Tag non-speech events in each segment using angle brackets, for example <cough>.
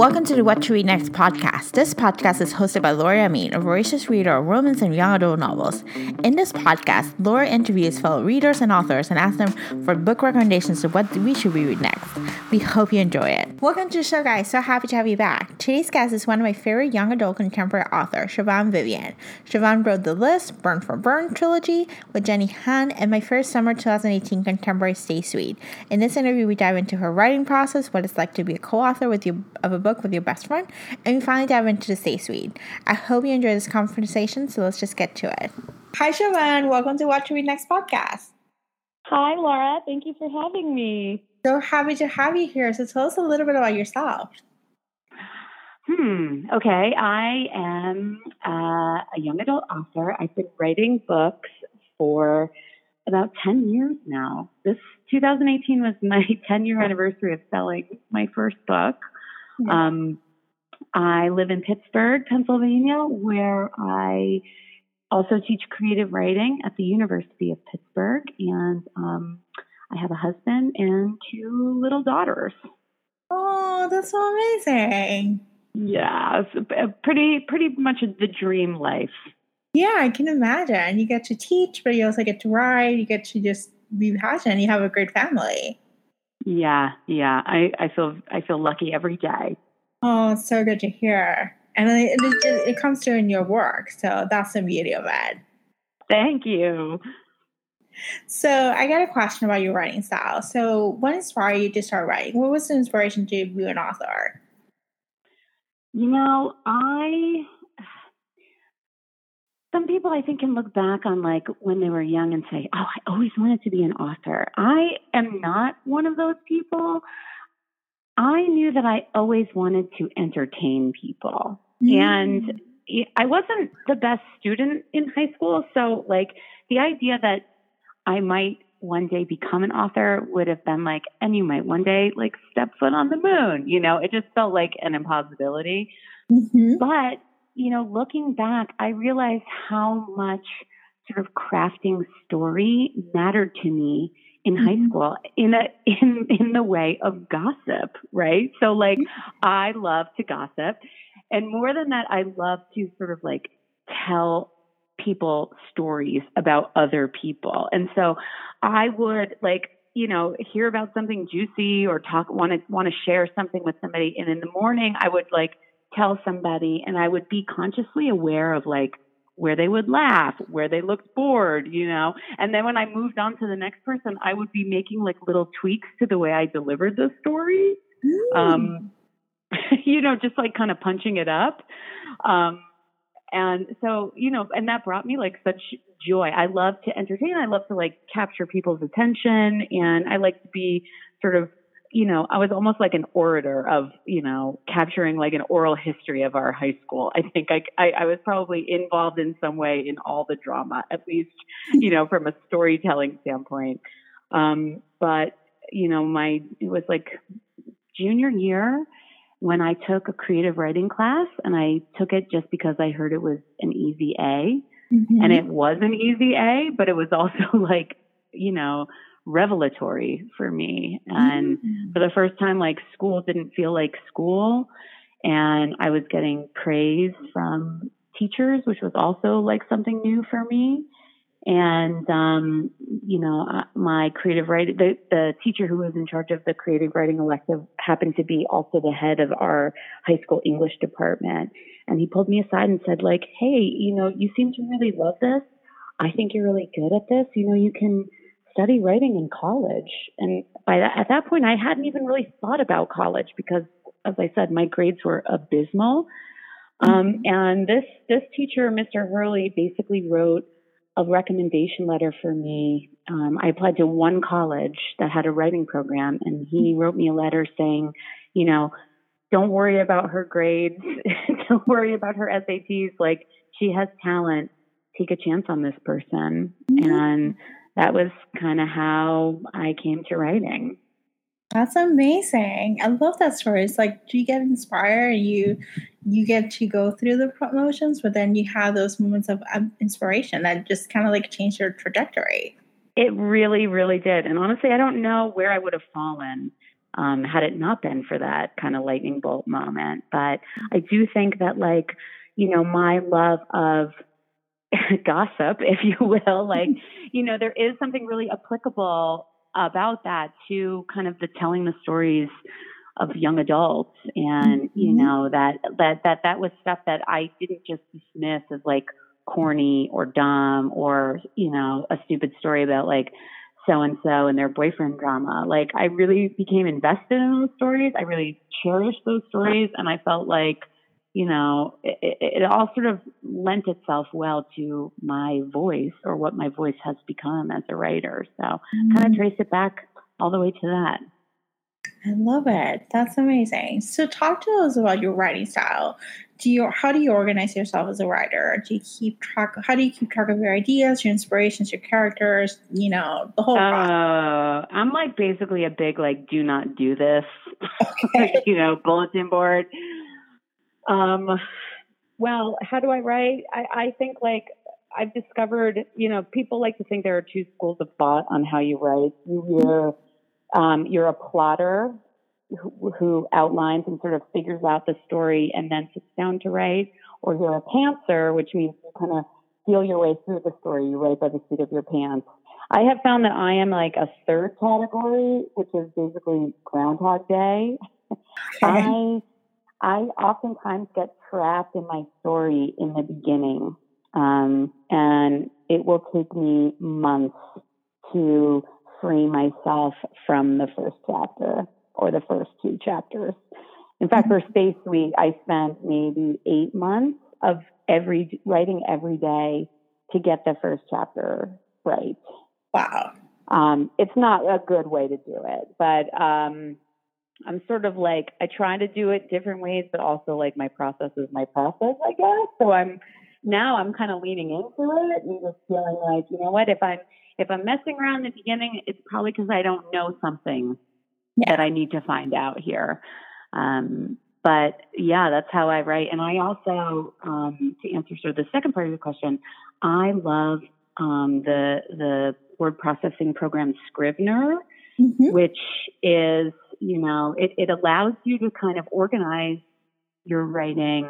Welcome to the What to Read Next podcast. This podcast is hosted by Laura Amin, a voracious reader of romance and young adult novels. In this podcast, Laura interviews fellow readers and authors and asks them for book recommendations of what we should read next. We hope you enjoy it. Welcome to the show, guys. So happy to have you back. Today's guest is one of my favorite young adult contemporary authors, Siobhan Vivian. Siobhan wrote The List, Burn for Burn trilogy with Jenny Han, and my first summer 2018 contemporary Stay Sweet. In this interview, we dive into her writing process, what it's like to be a co-author with you of a book with your best friend, and we finally dive into the Stay Sweet. I hope you enjoy this conversation, so let's just get to it. Hi, Siobhan. Welcome to What to Read Next podcast. Hi, Laura. Thank you for having me. So happy to have you here. So tell us a little bit about yourself. Hmm. Okay. I am uh, a young adult author. I've been writing books for about 10 years now. This 2018 was my <laughs> 10 year anniversary of selling my first book. Um, I live in Pittsburgh, Pennsylvania, where I also teach creative writing at the University of Pittsburgh. And um, I have a husband and two little daughters. Oh, that's so amazing. Yeah, it's pretty pretty much the dream life. Yeah, I can imagine. You get to teach, but you also get to write. You get to just be passionate. You have a great family. Yeah, yeah. I, I feel I feel lucky every day. Oh, it's so good to hear. And it, it, it comes through in your work. So that's the beauty of it. Thank you. So I got a question about your writing style. So what inspired you to start writing? What was the inspiration to be an author? You know, I some people I think can look back on like when they were young and say, "Oh, I always wanted to be an author." I am not one of those people. I knew that I always wanted to entertain people. Mm. And I wasn't the best student in high school, so like the idea that I might one day become an author would have been like, and you might one day like step foot on the moon. You know, it just felt like an impossibility. Mm-hmm. But, you know, looking back, I realized how much sort of crafting story mattered to me in mm-hmm. high school in a <laughs> in in the way of gossip, right? So like mm-hmm. I love to gossip. And more than that, I love to sort of like tell people stories about other people. And so I would like, you know, hear about something juicy or talk want to want to share something with somebody and in the morning I would like tell somebody and I would be consciously aware of like where they would laugh, where they looked bored, you know. And then when I moved on to the next person, I would be making like little tweaks to the way I delivered the story. Mm. Um, <laughs> you know, just like kind of punching it up. Um, and so, you know, and that brought me like such joy. I love to entertain. I love to like capture people's attention. And I like to be sort of, you know, I was almost like an orator of, you know, capturing like an oral history of our high school. I think I, I, I was probably involved in some way in all the drama, at least, you know, from a storytelling standpoint. Um, but, you know, my, it was like junior year when I took a creative writing class and I took it just because I heard it was an easy A. Mm-hmm. And it was an easy A, but it was also <laughs> like, you know, revelatory for me. And mm-hmm. for the first time, like school didn't feel like school. And I was getting praise from teachers, which was also like something new for me and um, you know uh, my creative writing the, the teacher who was in charge of the creative writing elective happened to be also the head of our high school english department and he pulled me aside and said like hey you know you seem to really love this i think you're really good at this you know you can study writing in college and by that, at that point i hadn't even really thought about college because as i said my grades were abysmal um, mm-hmm. and this this teacher mr hurley basically wrote a recommendation letter for me. Um, I applied to one college that had a writing program, and he wrote me a letter saying, you know, don't worry about her grades, <laughs> don't worry about her SATs. Like she has talent. Take a chance on this person, mm-hmm. and that was kind of how I came to writing. That's amazing. I love that story. It's like do you get inspired, you you get to go through the promotions, but then you have those moments of um, inspiration that just kind of like change your trajectory. It really, really did. And honestly, I don't know where I would have fallen um, had it not been for that kind of lightning bolt moment. But I do think that, like, you know, my love of <laughs> gossip, if you <laughs> will, like, you know, there is something really applicable about that to kind of the telling the stories of young adults and you mm-hmm. know that that that that was stuff that I didn't just dismiss as like corny or dumb or you know a stupid story about like so and so and their boyfriend drama. Like I really became invested in those stories. I really cherished those stories, and I felt like you know it, it, all sort of lent itself well to my voice or what my voice has become as a writer. So mm-hmm. kind of trace it back all the way to that. I love it. That's amazing. So talk to us about your writing style. Do you how do you organize yourself as a writer? Do you keep track how do you keep track of your ideas, your inspirations, your characters, you know, the whole uh, I'm like basically a big like do not do this <laughs> okay. you know, bulletin board. Um well, how do I write? I, I think like I've discovered, you know, people like to think there are two schools of thought on how you write. You hear um, you're a plotter who, who, outlines and sort of figures out the story and then sits down to write, or you're a pantser, which means you kind of feel your way through the story. You write by the seat of your pants. I have found that I am like a third category, which is basically Groundhog Day. <laughs> I I oftentimes get trapped in my story in the beginning, um, and it will take me months to free myself from the first chapter or the first two chapters. In fact, for mm-hmm. Stay Sweet, I spent maybe eight months of every writing every day to get the first chapter right. Wow. Um, it's not a good way to do it, but um, I'm sort of like I try to do it different ways, but also like my process is my process, I guess. So I'm now I'm kind of leaning into it and just feeling like, you know what, if I'm if I'm messing around in the beginning, it's probably because I don't know something yeah. that I need to find out here. Um, but yeah, that's how I write. And I also, um, to answer sort of the second part of your question, I love um, the the word processing program Scrivener, mm-hmm. which is you know it, it allows you to kind of organize your writing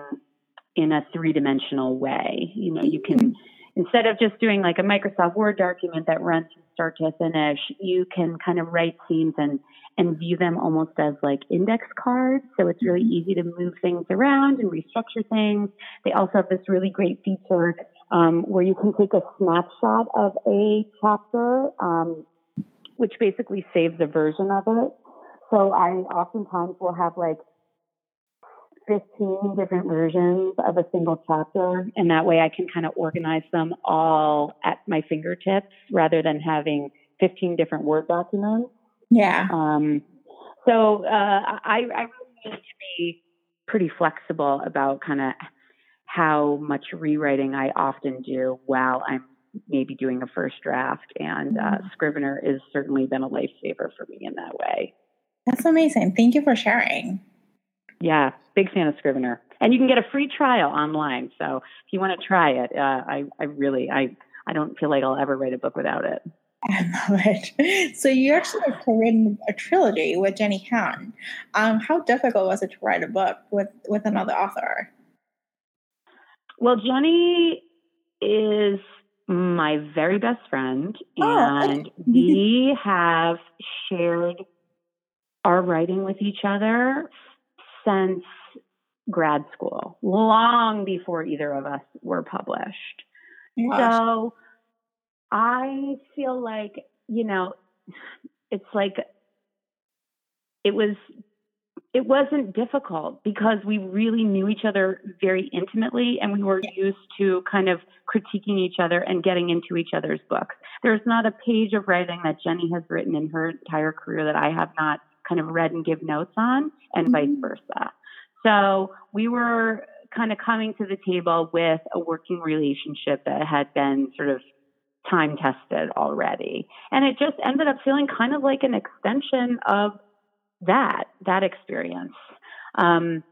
in a three dimensional way. You know, you can mm-hmm instead of just doing like a Microsoft Word document that runs from start to finish, you can kind of write scenes and and view them almost as like index cards. So it's really mm-hmm. easy to move things around and restructure things. They also have this really great feature um, where you can take a snapshot of a chapter, um, which basically saves a version of it. So I oftentimes will have like 15 different versions of a single chapter. And that way I can kind of organize them all at my fingertips rather than having 15 different Word documents. Yeah. Um, so uh, I, I really need to be pretty flexible about kind of how much rewriting I often do while I'm maybe doing a first draft. And uh, mm-hmm. Scrivener has certainly been a lifesaver for me in that way. That's amazing. Thank you for sharing. Yeah, big fan of Scrivener, and you can get a free trial online. So if you want to try it, uh, I I really I I don't feel like I'll ever write a book without it. <laughs> I love it. So you actually have written a trilogy with Jenny Han. Um, how difficult was it to write a book with with another author? Well, Jenny is my very best friend, oh, and oh. we have shared our writing with each other since grad school, long before either of us were published. Oh, gosh. So I feel like, you know, it's like it was it wasn't difficult because we really knew each other very intimately and we were used to kind of critiquing each other and getting into each other's books. There's not a page of writing that Jenny has written in her entire career that I have not kind of read and give notes on, and mm-hmm. vice versa. So we were kind of coming to the table with a working relationship that had been sort of time tested already. And it just ended up feeling kind of like an extension of that, that experience. Um,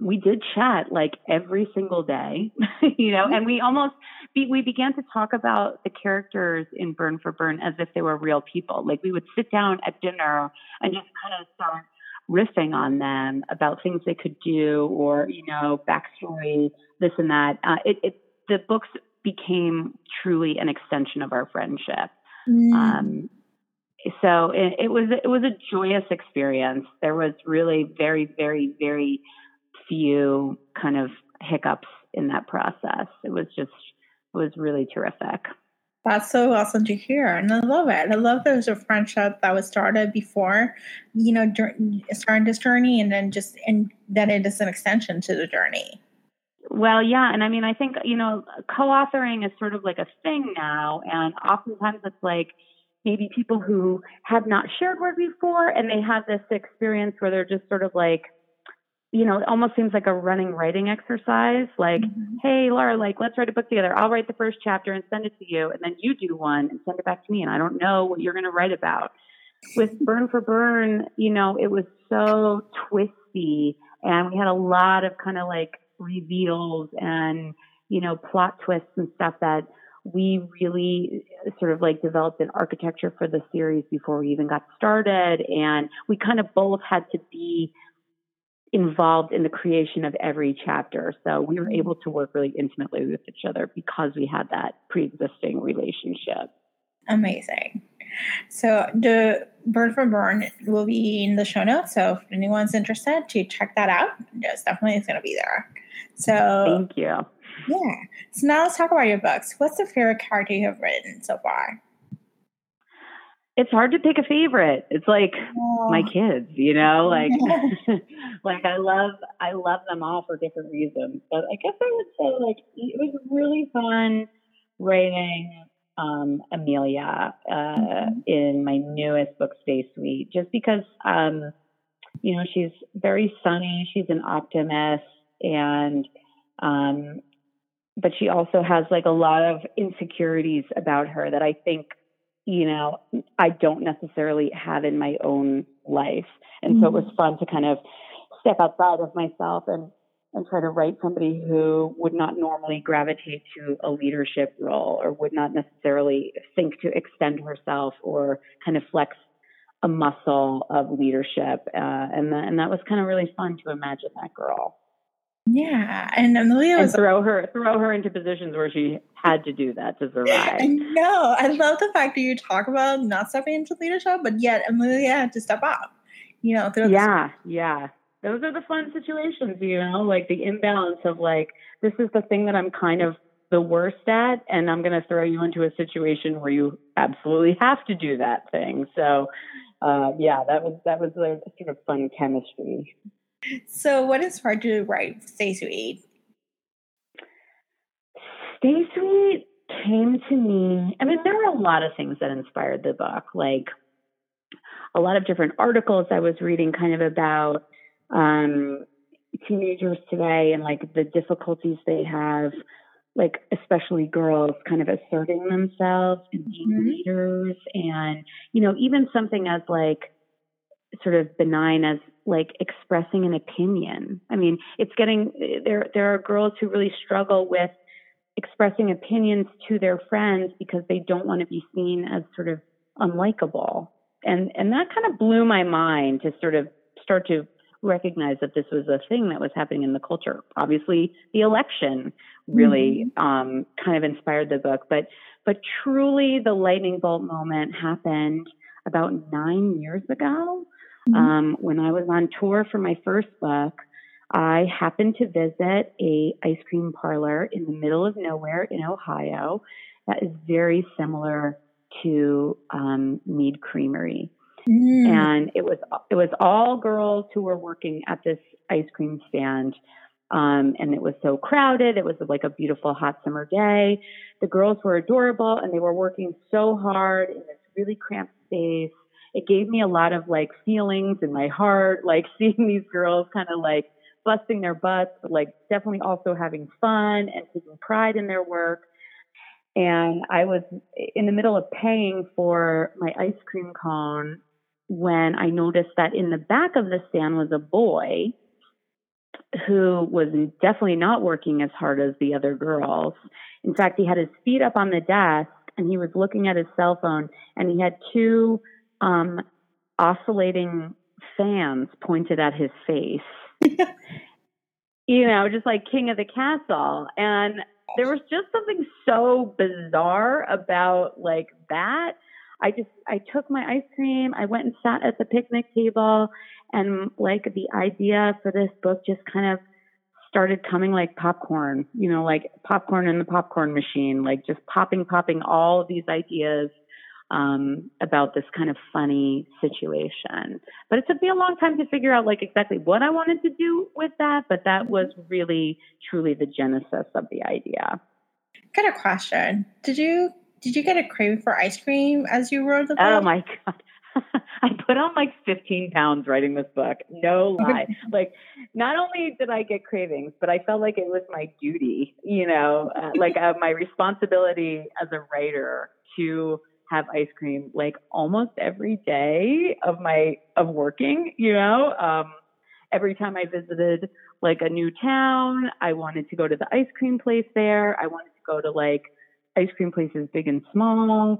we did chat like every single day, <laughs> you know, and we almost be, we began to talk about the characters in Burn for Burn as if they were real people. Like we would sit down at dinner and just kind of start riffing on them about things they could do or you know backstory, this and that. Uh, it, it the books became truly an extension of our friendship. Mm. Um, so it, it was it was a joyous experience. There was really very very very few kind of hiccups in that process. It was just it was really terrific. That's so awesome to hear, and I love it. I love there's a friendship that was started before, you know, starting this journey, and then just and that it is an extension to the journey. Well, yeah, and I mean, I think you know, co-authoring is sort of like a thing now, and oftentimes it's like maybe people who have not shared work before, and they have this experience where they're just sort of like you know, it almost seems like a running writing exercise. Like, mm-hmm. hey, Laura, like, let's write a book together. I'll write the first chapter and send it to you. And then you do one and send it back to me. And I don't know what you're going to write about. With Burn for Burn, you know, it was so twisty. And we had a lot of kind of like reveals and, you know, plot twists and stuff that we really sort of like developed an architecture for the series before we even got started. And we kind of both had to be involved in the creation of every chapter. So we were mm-hmm. able to work really intimately with each other because we had that pre existing relationship. Amazing. So the Burn for Burn will be in the show notes. So if anyone's interested to check that out, yes, definitely it's going to be there. So thank you. Yeah. So now let's talk about your books. What's the favorite character you have written so far? It's hard to pick a favorite. It's like oh. my kids, you know, <laughs> like <laughs> like I love I love them all for different reasons. But I guess I would say like it was really fun writing um, Amelia uh, mm-hmm. in my newest book, Stay Sweet, just because um, you know she's very sunny, she's an optimist, and um, but she also has like a lot of insecurities about her that I think you know, I don't necessarily have in my own life. And mm-hmm. so it was mm-hmm. fun to kind of step outside of myself and and try to write somebody who would not normally gravitate to a leadership role or would not necessarily think to extend herself or kind of flex a muscle of leadership. Uh, and, the, and that was kind of really fun to imagine that girl. Yeah, and Amelia was and throw her throw her into positions where she had to do that to survive. No, I love the fact that you talk about not stepping into leadership, but yet Amelia had to step up. You know, yeah, yeah. Those are the fun situations, you know, like the imbalance of like this is the thing that I'm kind of the worst at, and I'm going to throw you into a situation where you absolutely have to do that thing. So, uh, yeah, that was that was a sort of fun chemistry so, what is hard to write? Stay sweet. Stay sweet came to me. I mean, there were a lot of things that inspired the book, like a lot of different articles I was reading, kind of about um, teenagers today and like the difficulties they have, like especially girls, kind of asserting themselves and being mm-hmm. leaders, and you know, even something as like sort of benign as like expressing an opinion. I mean, it's getting there there are girls who really struggle with expressing opinions to their friends because they don't want to be seen as sort of unlikable. And and that kind of blew my mind to sort of start to recognize that this was a thing that was happening in the culture. Obviously, the election really mm-hmm. um, kind of inspired the book, but but truly the lightning bolt moment happened about nine years ago Mm-hmm. Um, when I was on tour for my first book, I happened to visit a ice cream parlor in the middle of nowhere in Ohio that is very similar to um, Meade Creamery. Mm. And it was it was all girls who were working at this ice cream stand. Um, and it was so crowded. It was like a beautiful hot summer day. The girls were adorable and they were working so hard in this really cramped space it gave me a lot of like feelings in my heart, like <laughs> seeing these girls kind of like busting their butts, but like definitely also having fun and taking pride in their work. And I was in the middle of paying for my ice cream cone when I noticed that in the back of the stand was a boy who was definitely not working as hard as the other girls. In fact, he had his feet up on the desk and he was looking at his cell phone and he had two um, oscillating fans pointed at his face. <laughs> you know, just like king of the castle. And there was just something so bizarre about like that. I just I took my ice cream, I went and sat at the picnic table and like the idea for this book just kind of started coming like popcorn, you know, like popcorn in the popcorn machine, like just popping, popping all of these ideas um, about this kind of funny situation. But it took me a long time to figure out like exactly what I wanted to do with that. But that was really, truly the genesis of the idea. Got a question. Did you did you get a craving for ice cream as you wrote the book? Oh my god. <laughs> I put on like 15 pounds writing this book. No lie. <laughs> like, not only did I get cravings, but I felt like it was my duty, you know, uh, like uh, my responsibility as a writer to have ice cream like almost every day of my of working, you know. Um, every time I visited like a new town, I wanted to go to the ice cream place there. I wanted to go to like ice cream places big and small.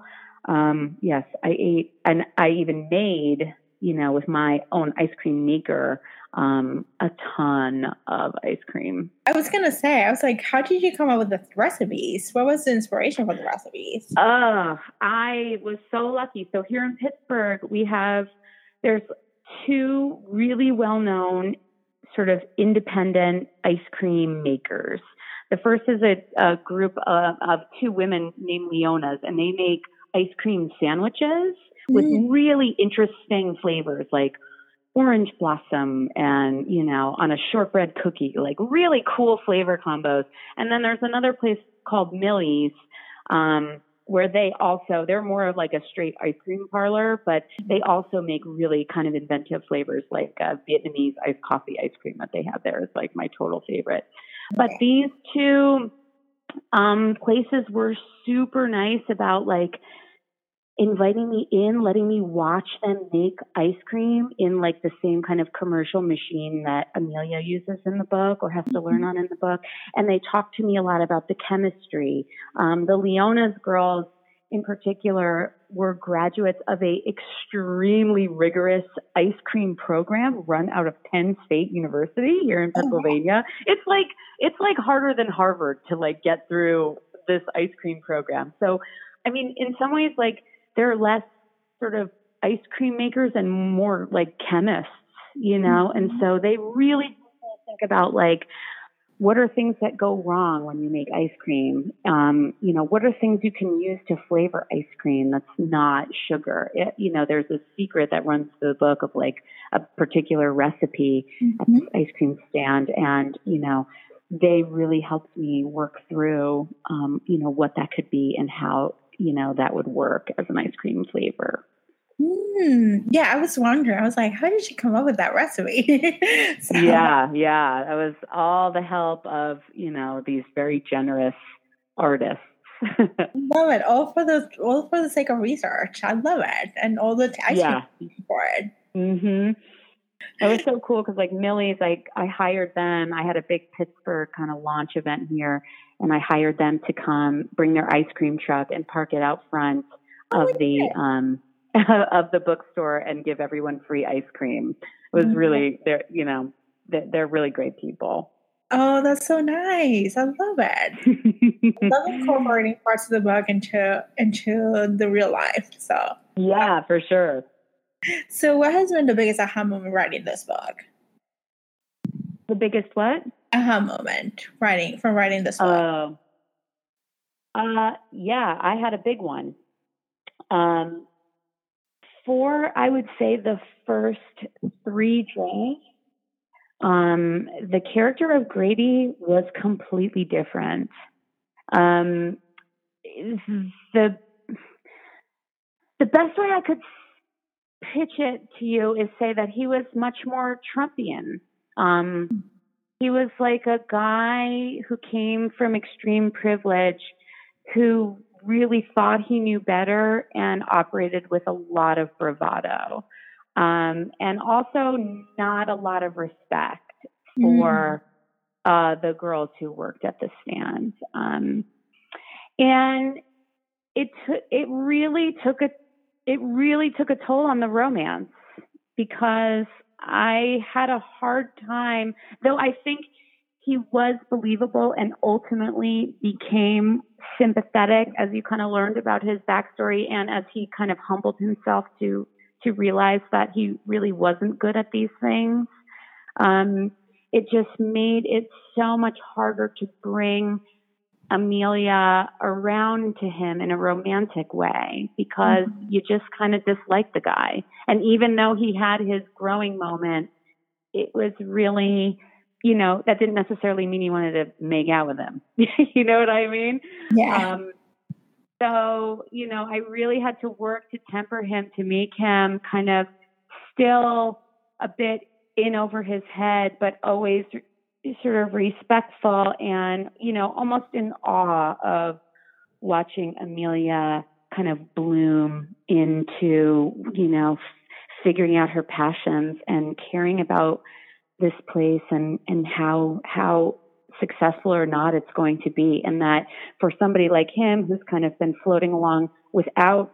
Um, yes, I ate and I even made, you know, with my own ice cream maker, um, a ton of ice cream. I was gonna say, I was like, how did you come up with the recipes? What was the inspiration for the recipes? Uh, I was so lucky. So here in Pittsburgh, we have there's two really well known sort of independent ice cream makers. The first is a, a group of, of, two women named Leona's, and they make ice cream sandwiches with mm. really interesting flavors like orange blossom and, you know, on a shortbread cookie, like really cool flavor combos. And then there's another place called Millie's, um, where they also, they're more of like a straight ice cream parlor, but they also make really kind of inventive flavors like uh, Vietnamese iced coffee ice cream that they have there is like my total favorite. But these two um, places were super nice about like, inviting me in, letting me watch them make ice cream in like the same kind of commercial machine that Amelia uses in the book or has to learn mm-hmm. on in the book. And they talk to me a lot about the chemistry. Um, the Leona's girls in particular were graduates of a extremely rigorous ice cream program run out of Penn State University here in oh, Pennsylvania. It's like it's like harder than Harvard to like get through this ice cream program. So I mean, in some ways like there are less sort of ice cream makers and more like chemists, you know? Mm-hmm. And so they really think about like, what are things that go wrong when you make ice cream? Um, you know, what are things you can use to flavor ice cream that's not sugar? It, you know, there's a secret that runs through the book of like a particular recipe mm-hmm. at this ice cream stand. And, you know, they really helped me work through, um, you know, what that could be and how you know, that would work as an ice cream flavor. Mm, yeah, I was wondering. I was like, how did she come up with that recipe? <laughs> so. Yeah, yeah. That was all the help of, you know, these very generous artists. <laughs> love it. All for the all for the sake of research. I love it. And all the ice yeah. for it. Mm-hmm. It was so cool because like Millie's, like I hired them. I had a big Pittsburgh kind of launch event here, and I hired them to come bring their ice cream truck and park it out front oh, of the um, <laughs> of the bookstore and give everyone free ice cream. It was mm-hmm. really they're you know they're, they're really great people. Oh, that's so nice. I love it. I love incorporating parts of the book into into the real life. So <laughs> yeah, for sure. So, what has been the biggest aha moment writing this book? The biggest what? Aha moment writing from writing this book. Uh, uh, yeah, I had a big one. Um, for I would say the first three drafts, um, the character of Grady was completely different. Um, the the best way I could pitch it to you is say that he was much more Trumpian. Um, he was like a guy who came from extreme privilege, who really thought he knew better and operated with a lot of bravado, um, and also not a lot of respect. for mm. uh, the girls who worked at the stand. Um, and it t- it really took a it really took a toll on the romance because I had a hard time, though I think he was believable and ultimately became sympathetic as you kind of learned about his backstory and as he kind of humbled himself to to realize that he really wasn't good at these things. Um, it just made it so much harder to bring Amelia around to him in a romantic way because mm-hmm. you just kind of dislike the guy. And even though he had his growing moment, it was really, you know, that didn't necessarily mean you wanted to make out with him. <laughs> you know what I mean? Yeah. Um, so, you know, I really had to work to temper him to make him kind of still a bit in over his head, but always sort of respectful and, you know, almost in awe of watching Amelia kind of bloom into, you know, figuring out her passions and caring about this place and, and how, how successful or not it's going to be. And that for somebody like him who's kind of been floating along without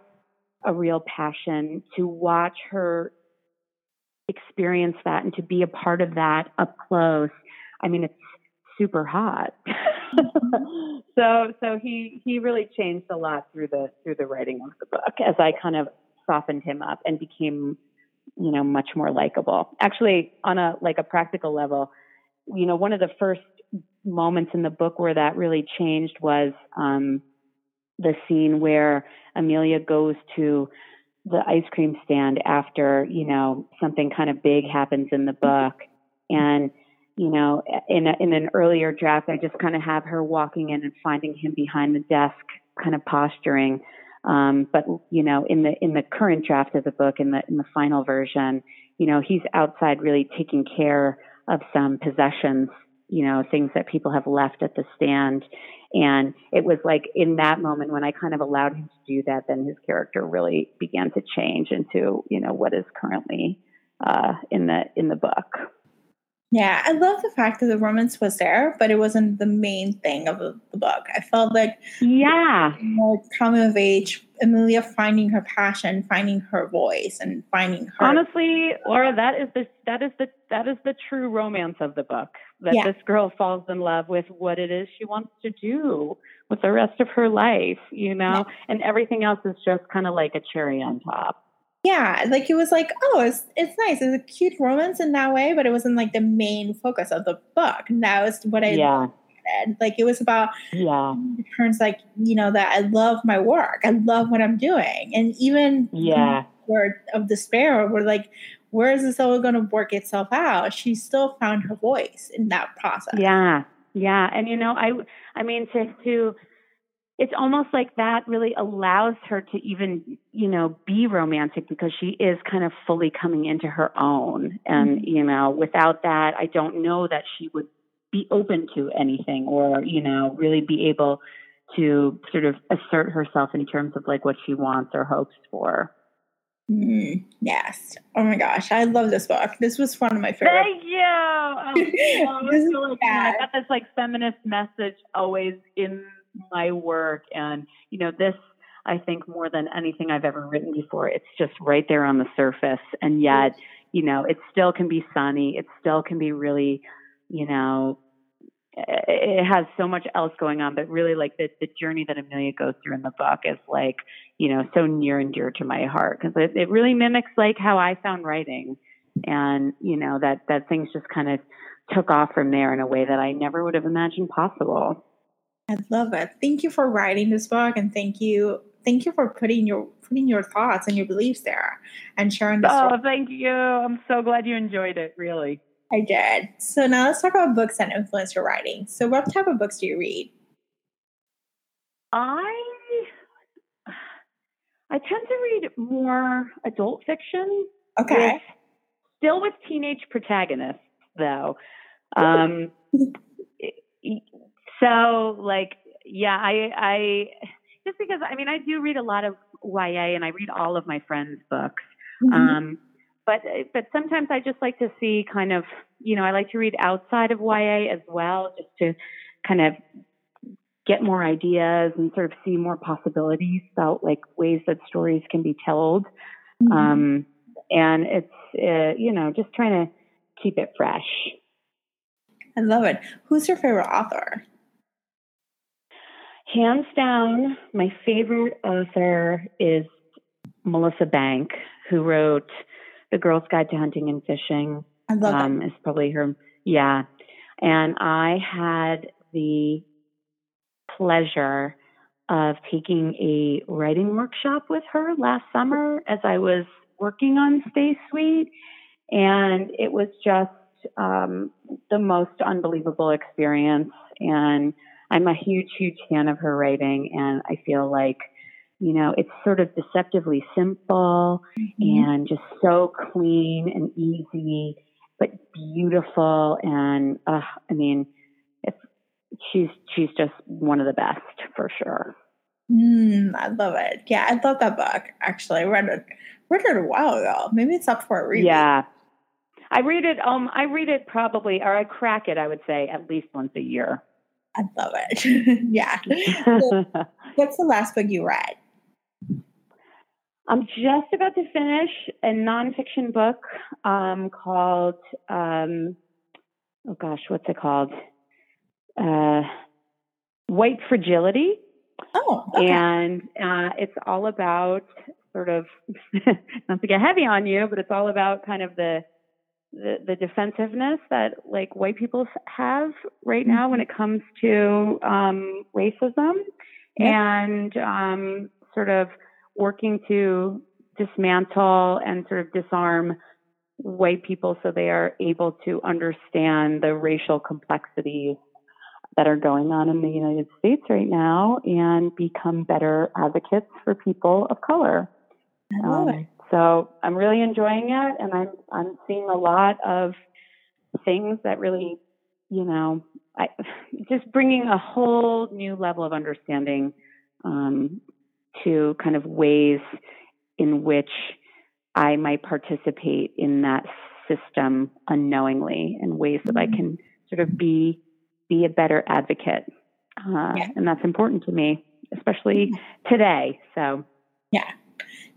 a real passion to watch her experience that and to be a part of that up close I mean, it's super hot. <laughs> so so he he really changed a lot through the through the writing of the book as I kind of softened him up and became you know much more likable. Actually, on a like a practical level, you know, one of the first moments in the book where that really changed was um, the scene where Amelia goes to the ice cream stand after you know something kind of big happens in the book and you know, in a, in an earlier draft, I just kind of have her walking in and finding him behind the desk, kind of posturing. Um, but you know, in the in the current draft of the book, in the in the final version, you know, he's outside really taking care of some possessions, you know, things that people have left at the stand. And it was like in that moment when I kind of allowed him to do that, then his character really began to change into, you know, what is currently uh, in the in the book. Yeah, I love the fact that the romance was there, but it wasn't the main thing of the, the book. I felt like yeah, more coming of age, Amelia finding her passion, finding her voice, and finding her. Honestly, Laura, that is the that is the that is the true romance of the book. That yeah. this girl falls in love with what it is she wants to do with the rest of her life, you know, yeah. and everything else is just kind of like a cherry on top yeah, like it was like, oh, it's it's nice. It's a cute romance in that way, but it wasn't like the main focus of the book. And that was what I yeah. Like it was about yeah turns like you know that I love my work. I love what I'm doing, and even yeah word of despair, we're like, where is this all going to work itself out? She still found her voice in that process. Yeah, yeah, and you know, I I mean to to it's almost like that really allows her to even you know be romantic because she is kind of fully coming into her own and mm-hmm. you know without that i don't know that she would be open to anything or you know really be able to sort of assert herself in terms of like what she wants or hopes for Mm, yes. Oh my gosh, I love this book. This was one of my favorite. Thank you. Oh, <laughs> this like, I got this like feminist message always in my work. And, you know, this, I think, more than anything I've ever written before, it's just right there on the surface. And yet, you know, it still can be sunny. It still can be really, you know, eh, it has so much else going on, but really like the, the journey that Amelia goes through in the book is like, you know, so near and dear to my heart because it, it really mimics like how I found writing and, you know, that, that things just kind of took off from there in a way that I never would have imagined possible. I love it. Thank you for writing this book, and thank you, thank you for putting your putting your thoughts and your beliefs there and sharing. The oh, story. thank you. I'm so glad you enjoyed it. Really, I did. So now let's talk about books that influence your writing. So, what type of books do you read? I I tend to read more adult fiction. Okay. With, still with teenage protagonists, though. <laughs> Um, so like, yeah, I, I, just because, I mean, I do read a lot of YA and I read all of my friends' books. Mm-hmm. Um, but but sometimes I just like to see kind of you know I like to read outside of YA as well, just to kind of get more ideas and sort of see more possibilities about like ways that stories can be told. Mm-hmm. Um, and it's uh, you know just trying to keep it fresh. I love it. Who's your favorite author? Hands down, my favorite author is Melissa Bank, who wrote The Girl's Guide to Hunting and Fishing. I love um, Is probably her, yeah. And I had the pleasure of taking a writing workshop with her last summer as I was working on Stay Sweet. And it was just um, the most unbelievable experience. And I'm a huge, huge fan of her writing. And I feel like, you know, it's sort of deceptively simple mm-hmm. and just so clean and easy, but beautiful. And uh, I mean, it's, she's she's just one of the best for sure. Mm, I love it. Yeah, I love that book. Actually, I read it read it a while ago. Maybe it's up for a read. Yeah, I read it. Um, I read it probably, or I crack it. I would say at least once a year. I love it. <laughs> yeah. So, <laughs> what's the last book you read? I'm just about to finish a nonfiction book um, called, um, oh gosh, what's it called? Uh, White Fragility. Oh, okay. and uh, it's all about sort of <laughs> not to get heavy on you, but it's all about kind of the the, the defensiveness that like white people have right now mm-hmm. when it comes to um, racism and um, sort of working to dismantle and sort of disarm white people so they are able to understand the racial complexities that are going on in the United States right now and become better advocates for people of color. Um, so I'm really enjoying it, and I'm I'm seeing a lot of things that really, you know, I <laughs> just bringing a whole new level of understanding um, to kind of ways in which I might participate in that system unknowingly, and ways that I mm-hmm. can sort of be be a better advocate, uh, yeah. and that's important to me, especially today. So yeah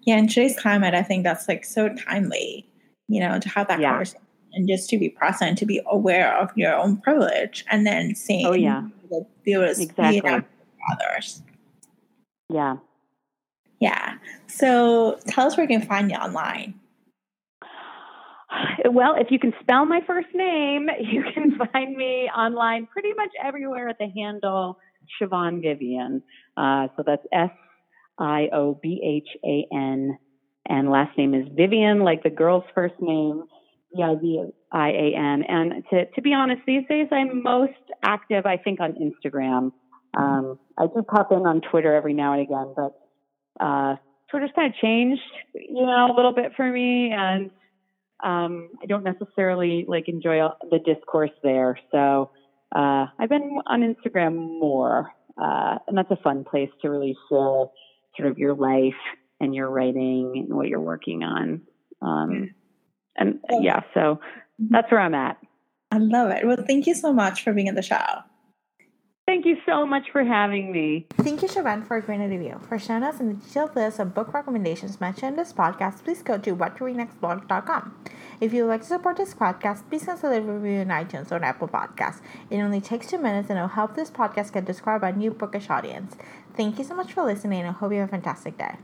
yeah, in today's climate, I think that's like so timely, you know, to have that yeah. conversation and just to be present, to be aware of your own privilege, and then seeing, oh yeah, be able to exactly. others. Yeah, yeah. So tell us where we can find you online. <sighs> Well, if you can spell my first name, <laughs> you can <laughs> find me online pretty much everywhere at the handle Siobhan Vivian. Uh, so that's S I O B H A N, and last name is Vivian, like the girl's first name, V I V I A N. And to, to be honest, these days I'm most active, I think, on Instagram. Um, I do pop in on Twitter every now and again, but uh, Twitter's kind of changed, you know, a little bit for me, and um, I don't necessarily like enjoy the discourse there. So uh, I've been on Instagram more, uh, and that's a fun place to really share sort of your life and your writing and what you're working on. Um, and yeah, so that's where I'm at. I love it. Well, thank you so much for being in the show. Thank you so much for having me. Thank you, Siobhan, for agreeing to review. For showing us in the detailed list of book recommendations mentioned in this podcast, please go to whattoreadnextblog.com. If you would like to support this podcast, please consider a review in iTunes or Apple Podcasts. It only takes two minutes and it will help this podcast get discovered by a new bookish audience. Thank you so much for listening I hope you have a fantastic day.